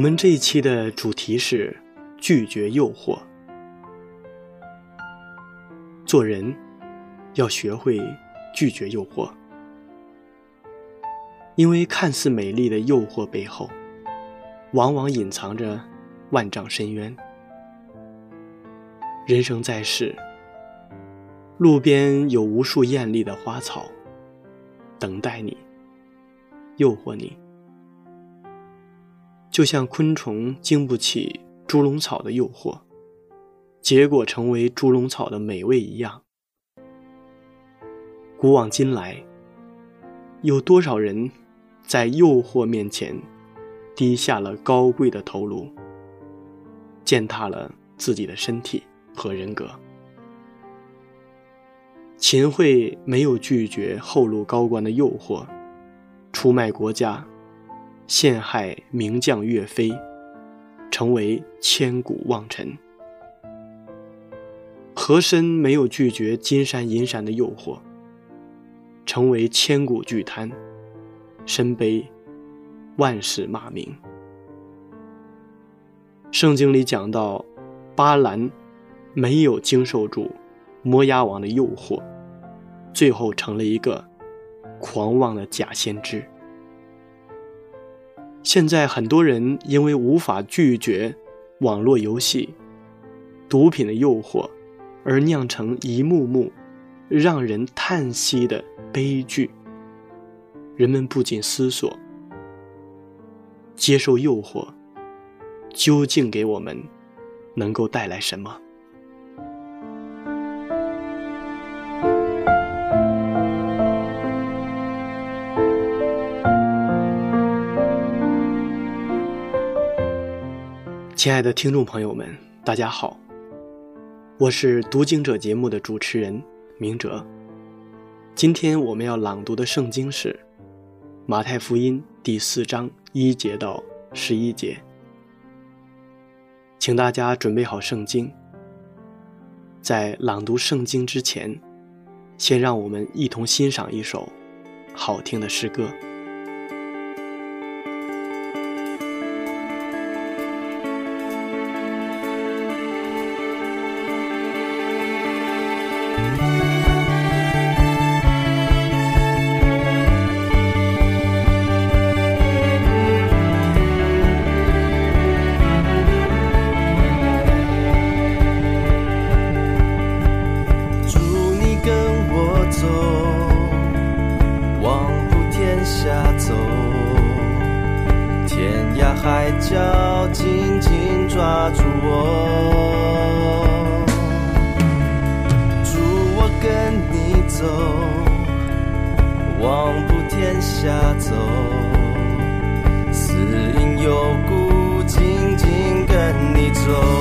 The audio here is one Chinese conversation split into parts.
我们这一期的主题是拒绝诱惑。做人要学会拒绝诱惑，因为看似美丽的诱惑背后，往往隐藏着万丈深渊。人生在世，路边有无数艳丽的花草，等待你，诱惑你。就像昆虫经不起猪笼草的诱惑，结果成为猪笼草的美味一样。古往今来，有多少人在诱惑面前低下了高贵的头颅，践踏了自己的身体和人格？秦桧没有拒绝后路高官的诱惑，出卖国家。陷害名将岳飞，成为千古妄臣。和珅没有拒绝金山银山的诱惑，成为千古巨贪，身背万世骂名。圣经里讲到，巴兰没有经受住摩押王的诱惑，最后成了一个狂妄的假先知。现在很多人因为无法拒绝网络游戏、毒品的诱惑，而酿成一幕幕让人叹息的悲剧。人们不禁思索：接受诱惑究竟给我们能够带来什么？亲爱的听众朋友们，大家好，我是读经者节目的主持人明哲。今天我们要朗读的圣经是《马太福音》第四章一节到十一节，请大家准备好圣经。在朗读圣经之前，先让我们一同欣赏一首好听的诗歌。天下走，死因有故，静静跟你走。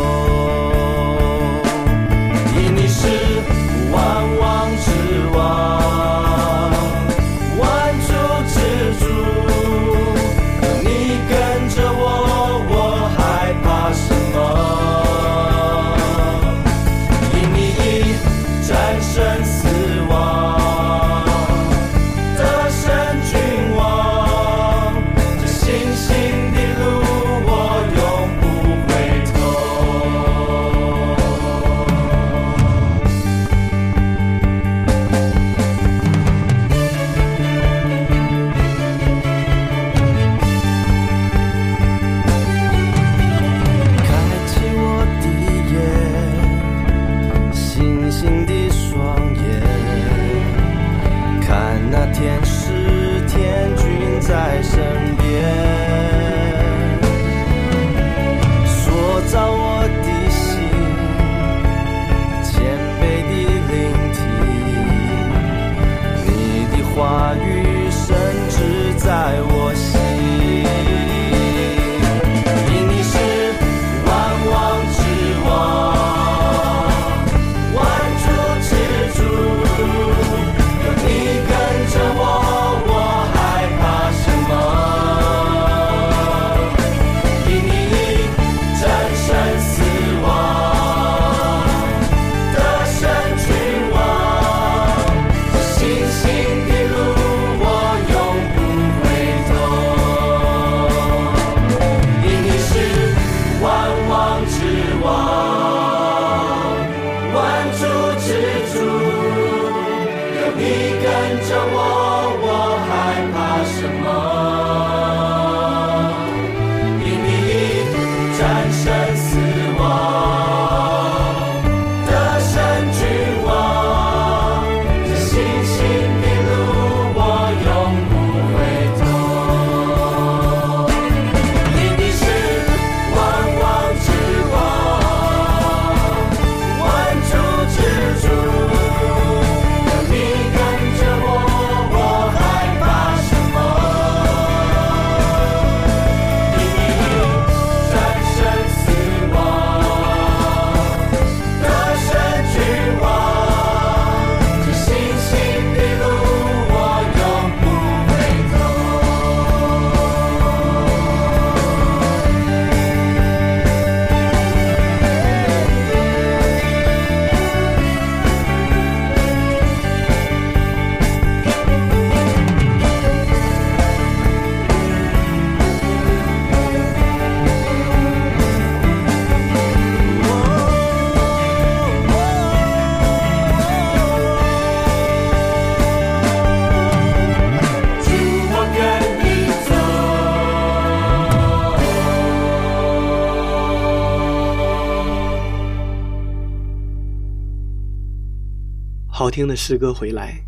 好听的诗歌回来。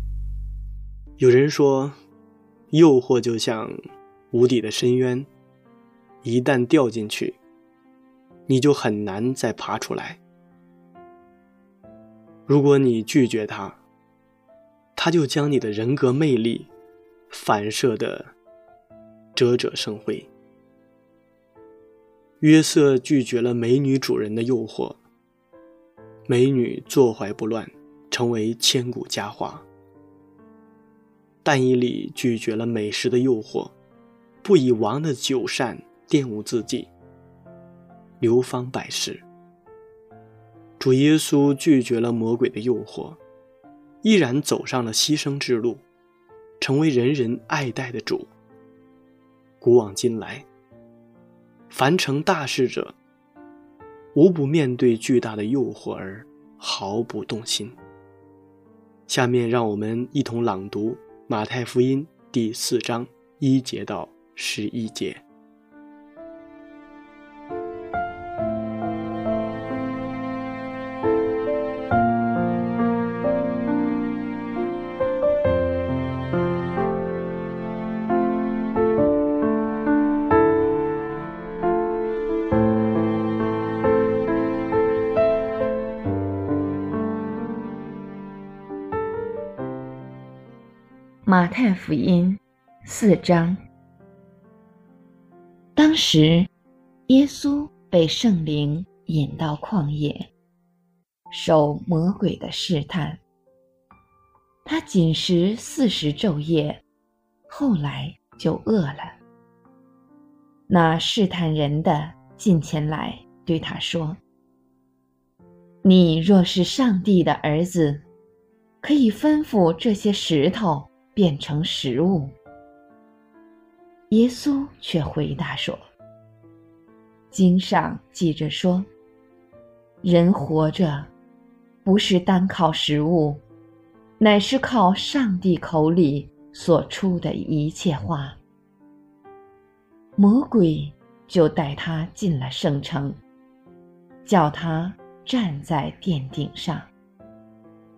有人说，诱惑就像无底的深渊，一旦掉进去，你就很难再爬出来。如果你拒绝他，他就将你的人格魅力反射的折折生辉。约瑟拒绝了美女主人的诱惑，美女坐怀不乱。成为千古佳话。但以理拒绝了美食的诱惑，不以王的酒膳玷污自己，流芳百世。主耶稣拒绝了魔鬼的诱惑，毅然走上了牺牲之路，成为人人爱戴的主。古往今来，凡成大事者，无不面对巨大的诱惑而毫不动心。下面让我们一同朗读《马太福音》第四章一节到十一节。太福音四章。当时，耶稣被圣灵引到旷野，受魔鬼的试探。他仅食四十昼夜，后来就饿了。那试探人的近前来对他说：“你若是上帝的儿子，可以吩咐这些石头。”变成食物。耶稣却回答说：“经上记着说，人活着，不是单靠食物，乃是靠上帝口里所出的一切话。”魔鬼就带他进了圣城，叫他站在殿顶上，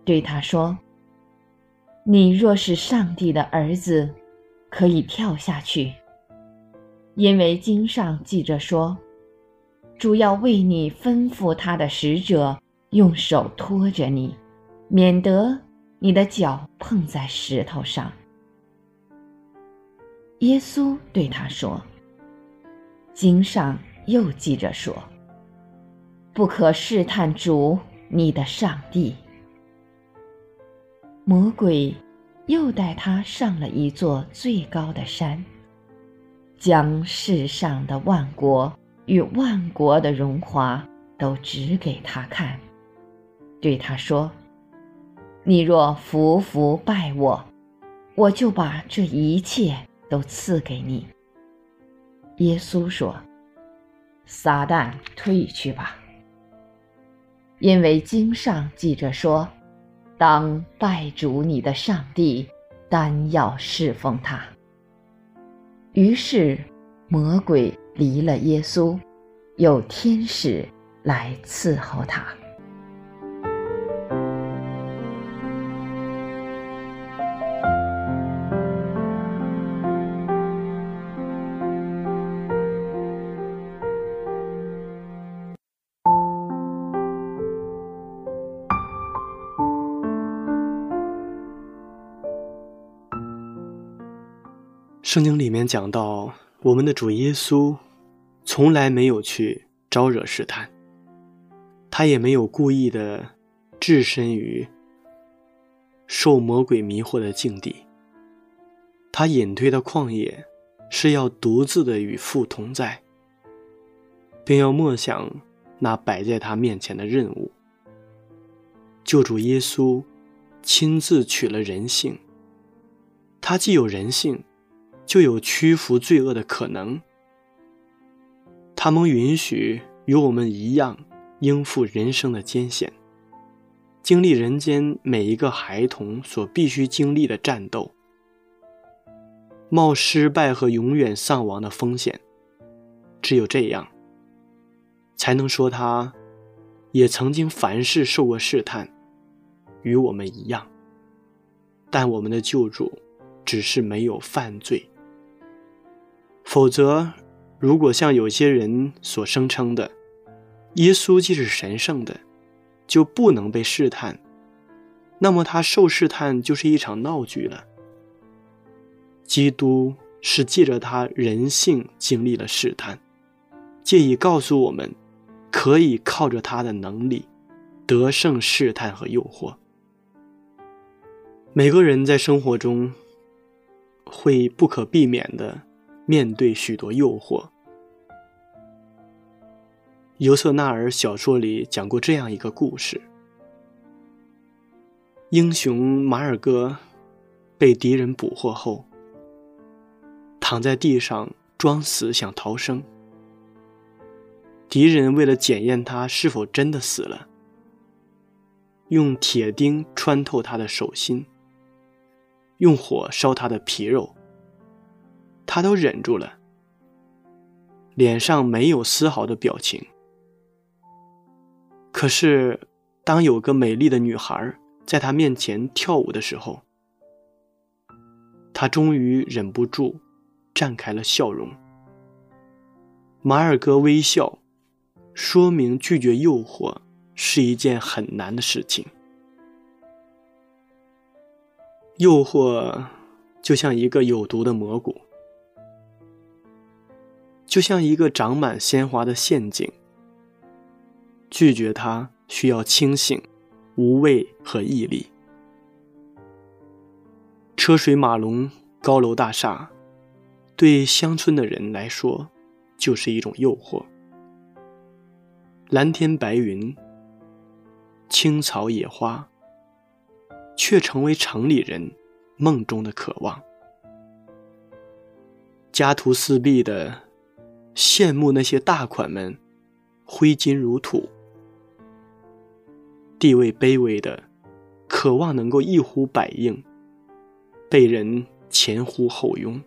对他说。你若是上帝的儿子，可以跳下去，因为经上记着说，主要为你吩咐他的使者用手托着你，免得你的脚碰在石头上。耶稣对他说：“经上又记着说，不可试探主你的上帝。”魔鬼又带他上了一座最高的山，将世上的万国与万国的荣华都指给他看，对他说：“你若服服拜我，我就把这一切都赐给你。”耶稣说：“撒旦退去吧，因为经上记着说。”当拜主你的上帝，单要侍奉他。”于是，魔鬼离了耶稣，有天使来伺候他。圣经里面讲到，我们的主耶稣从来没有去招惹试探，他也没有故意的置身于受魔鬼迷惑的境地。他隐退到旷野，是要独自的与父同在，并要默想那摆在他面前的任务。救主耶稣亲自取了人性，他既有人性。就有屈服罪恶的可能。他们允许与我们一样应付人生的艰险，经历人间每一个孩童所必须经历的战斗，冒失败和永远丧亡的风险。只有这样，才能说他也曾经凡事受过试探，与我们一样。但我们的救主只是没有犯罪。否则，如果像有些人所声称的，耶稣既是神圣的，就不能被试探，那么他受试探就是一场闹剧了。基督是借着他人性经历了试探，借以告诉我们，可以靠着他的能力得胜试探和诱惑。每个人在生活中会不可避免的。面对许多诱惑，尤瑟纳尔小说里讲过这样一个故事：英雄马尔戈被敌人捕获后，躺在地上装死想逃生。敌人为了检验他是否真的死了，用铁钉穿透他的手心，用火烧他的皮肉。他都忍住了，脸上没有丝毫的表情。可是，当有个美丽的女孩在他面前跳舞的时候，他终于忍不住绽开了笑容。马尔戈微笑，说明拒绝诱惑是一件很难的事情。诱惑就像一个有毒的蘑菇。就像一个长满鲜花的陷阱，拒绝它需要清醒、无畏和毅力。车水马龙、高楼大厦，对乡村的人来说就是一种诱惑。蓝天白云、青草野花，却成为城里人梦中的渴望。家徒四壁的。羡慕那些大款们，挥金如土；地位卑微的，渴望能够一呼百应，被人前呼后拥；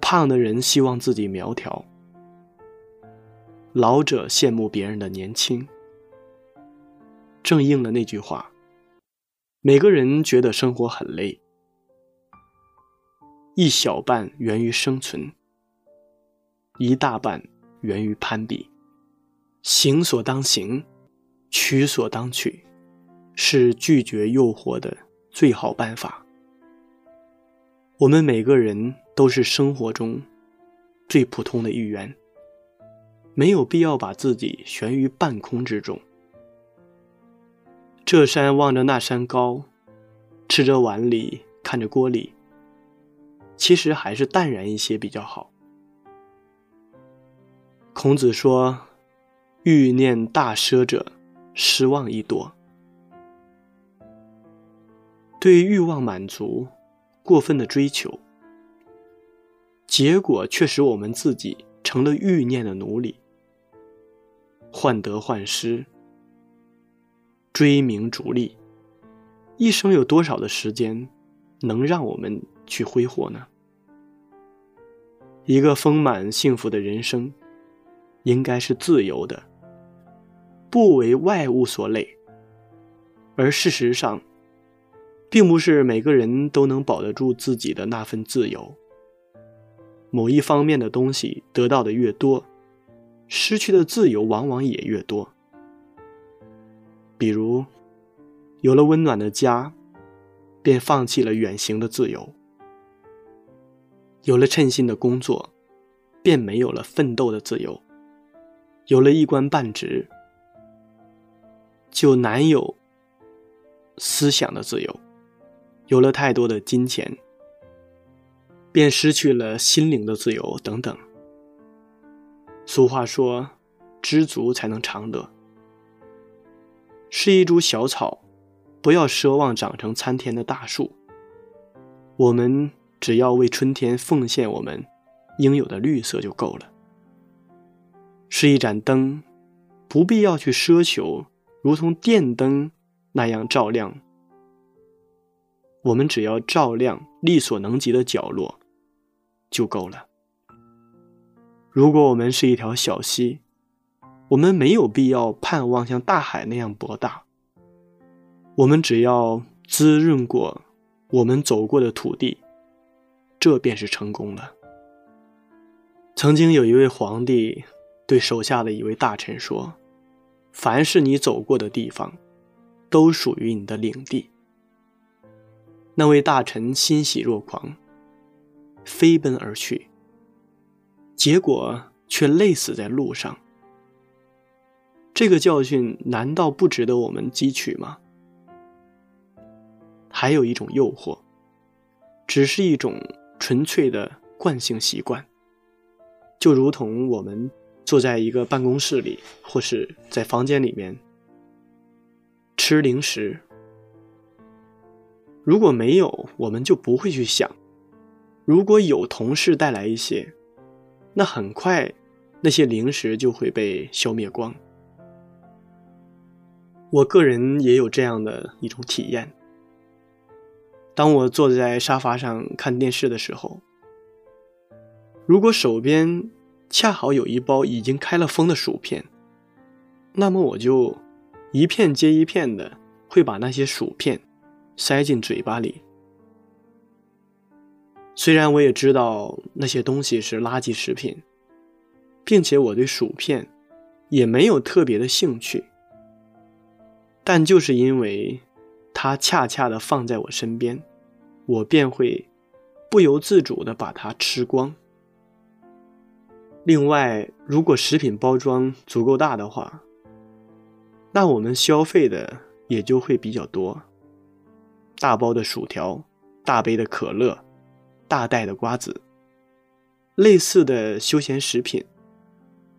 胖的人希望自己苗条；老者羡慕别人的年轻。正应了那句话：每个人觉得生活很累，一小半源于生存。一大半源于攀比，行所当行，取所当取，是拒绝诱惑的最好办法。我们每个人都是生活中最普通的一员，没有必要把自己悬于半空之中。这山望着那山高，吃着碗里看着锅里，其实还是淡然一些比较好。孔子说：“欲念大奢者，失望亦多。”对欲望满足、过分的追求，结果却使我们自己成了欲念的奴隶，患得患失，追名逐利，一生有多少的时间能让我们去挥霍呢？一个丰满幸福的人生，应该是自由的，不为外物所累。而事实上，并不是每个人都能保得住自己的那份自由。某一方面的东西得到的越多，失去的自由往往也越多。比如，有了温暖的家，便放弃了远行的自由。有了称心的工作，便没有了奋斗的自由；有了一官半职，就难有思想的自由；有了太多的金钱，便失去了心灵的自由。等等。俗话说：“知足才能常乐。”是一株小草，不要奢望长成参天的大树。我们。只要为春天奉献我们应有的绿色就够了。是一盏灯，不必要去奢求如同电灯那样照亮。我们只要照亮力所能及的角落就够了。如果我们是一条小溪，我们没有必要盼望像大海那样博大。我们只要滋润过我们走过的土地。这便是成功了。曾经有一位皇帝对手下的一位大臣说：“凡是你走过的地方，都属于你的领地。”那位大臣欣喜若狂，飞奔而去，结果却累死在路上。这个教训难道不值得我们汲取吗？还有一种诱惑，只是一种。纯粹的惯性习惯，就如同我们坐在一个办公室里，或是在房间里面吃零食。如果没有，我们就不会去想；如果有同事带来一些，那很快那些零食就会被消灭光。我个人也有这样的一种体验。当我坐在沙发上看电视的时候，如果手边恰好有一包已经开了封的薯片，那么我就一片接一片的会把那些薯片塞进嘴巴里。虽然我也知道那些东西是垃圾食品，并且我对薯片也没有特别的兴趣，但就是因为。它恰恰的放在我身边，我便会不由自主的把它吃光。另外，如果食品包装足够大的话，那我们消费的也就会比较多。大包的薯条，大杯的可乐，大袋的瓜子，类似的休闲食品，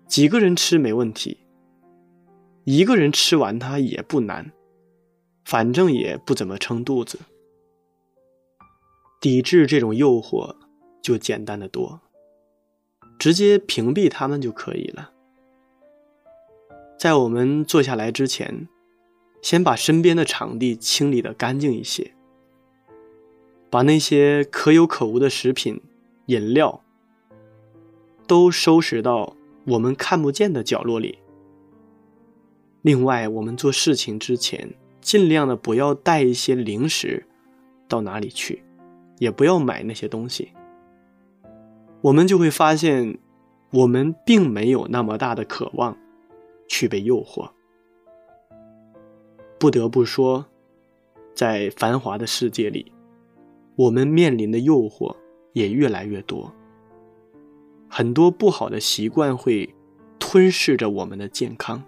几个人吃没问题，一个人吃完它也不难。反正也不怎么撑肚子，抵制这种诱惑就简单的多，直接屏蔽他们就可以了。在我们坐下来之前，先把身边的场地清理的干净一些，把那些可有可无的食品、饮料都收拾到我们看不见的角落里。另外，我们做事情之前。尽量的不要带一些零食到哪里去，也不要买那些东西。我们就会发现，我们并没有那么大的渴望去被诱惑。不得不说，在繁华的世界里，我们面临的诱惑也越来越多。很多不好的习惯会吞噬着我们的健康，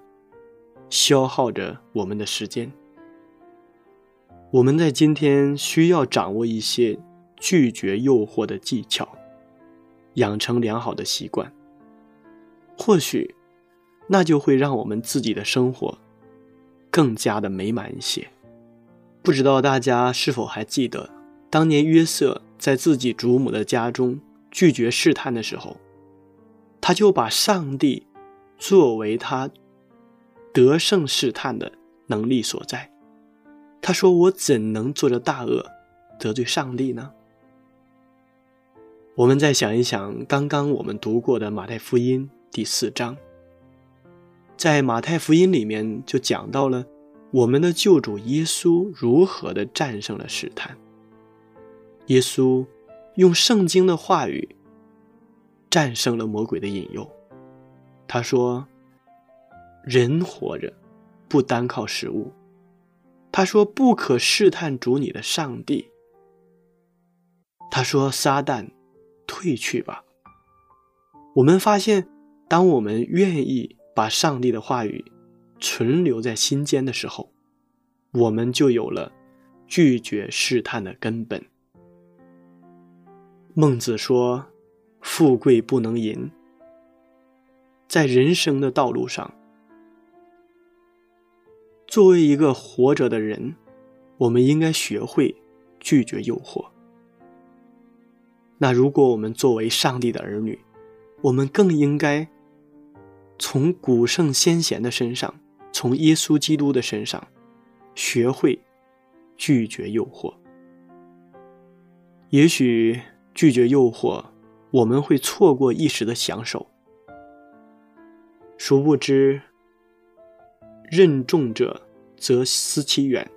消耗着我们的时间。我们在今天需要掌握一些拒绝诱惑的技巧，养成良好的习惯。或许，那就会让我们自己的生活更加的美满一些。不知道大家是否还记得，当年约瑟在自己祖母的家中拒绝试探的时候，他就把上帝作为他得胜试探的能力所在。他说：“我怎能做着大恶，得罪上帝呢？”我们再想一想，刚刚我们读过的马太福音第四章，在马太福音里面就讲到了我们的救主耶稣如何的战胜了试探。耶稣用圣经的话语战胜了魔鬼的引诱。他说：“人活着不单靠食物。”他说：“不可试探主你的上帝。”他说：“撒旦，退去吧。”我们发现，当我们愿意把上帝的话语存留在心间的时候，我们就有了拒绝试探的根本。孟子说：“富贵不能淫。”在人生的道路上。作为一个活着的人，我们应该学会拒绝诱惑。那如果我们作为上帝的儿女，我们更应该从古圣先贤的身上，从耶稣基督的身上，学会拒绝诱惑。也许拒绝诱惑，我们会错过一时的享受，殊不知。任重者则思其远，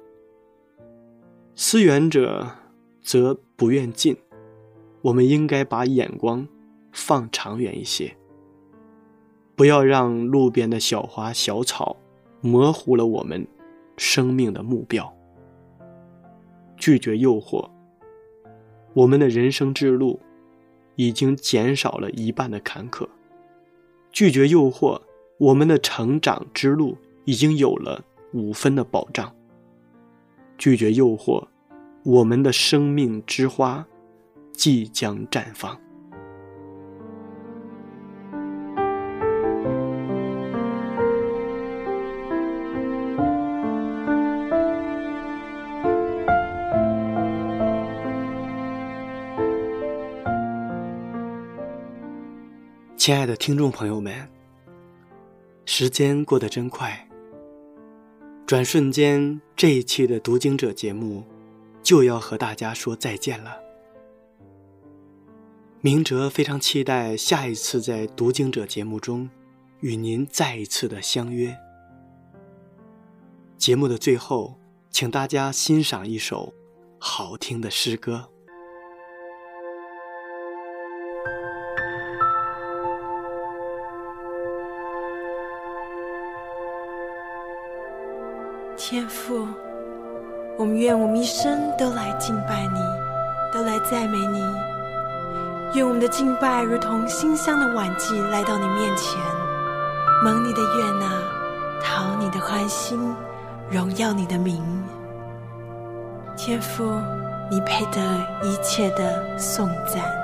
思远者则不愿近。我们应该把眼光放长远一些，不要让路边的小花小草模糊了我们生命的目标。拒绝诱惑，我们的人生之路已经减少了一半的坎坷；拒绝诱惑，我们的成长之路。已经有了五分的保障。拒绝诱惑，我们的生命之花即将绽放。亲爱的听众朋友们，时间过得真快。转瞬间，这一期的读经者节目就要和大家说再见了。明哲非常期待下一次在读经者节目中与您再一次的相约。节目的最后，请大家欣赏一首好听的诗歌。天父，我们愿我们一生都来敬拜你，都来赞美你。愿我们的敬拜如同馨香的晚祭来到你面前，蒙你的悦纳，讨你的欢心，荣耀你的名。天父，你配得一切的颂赞。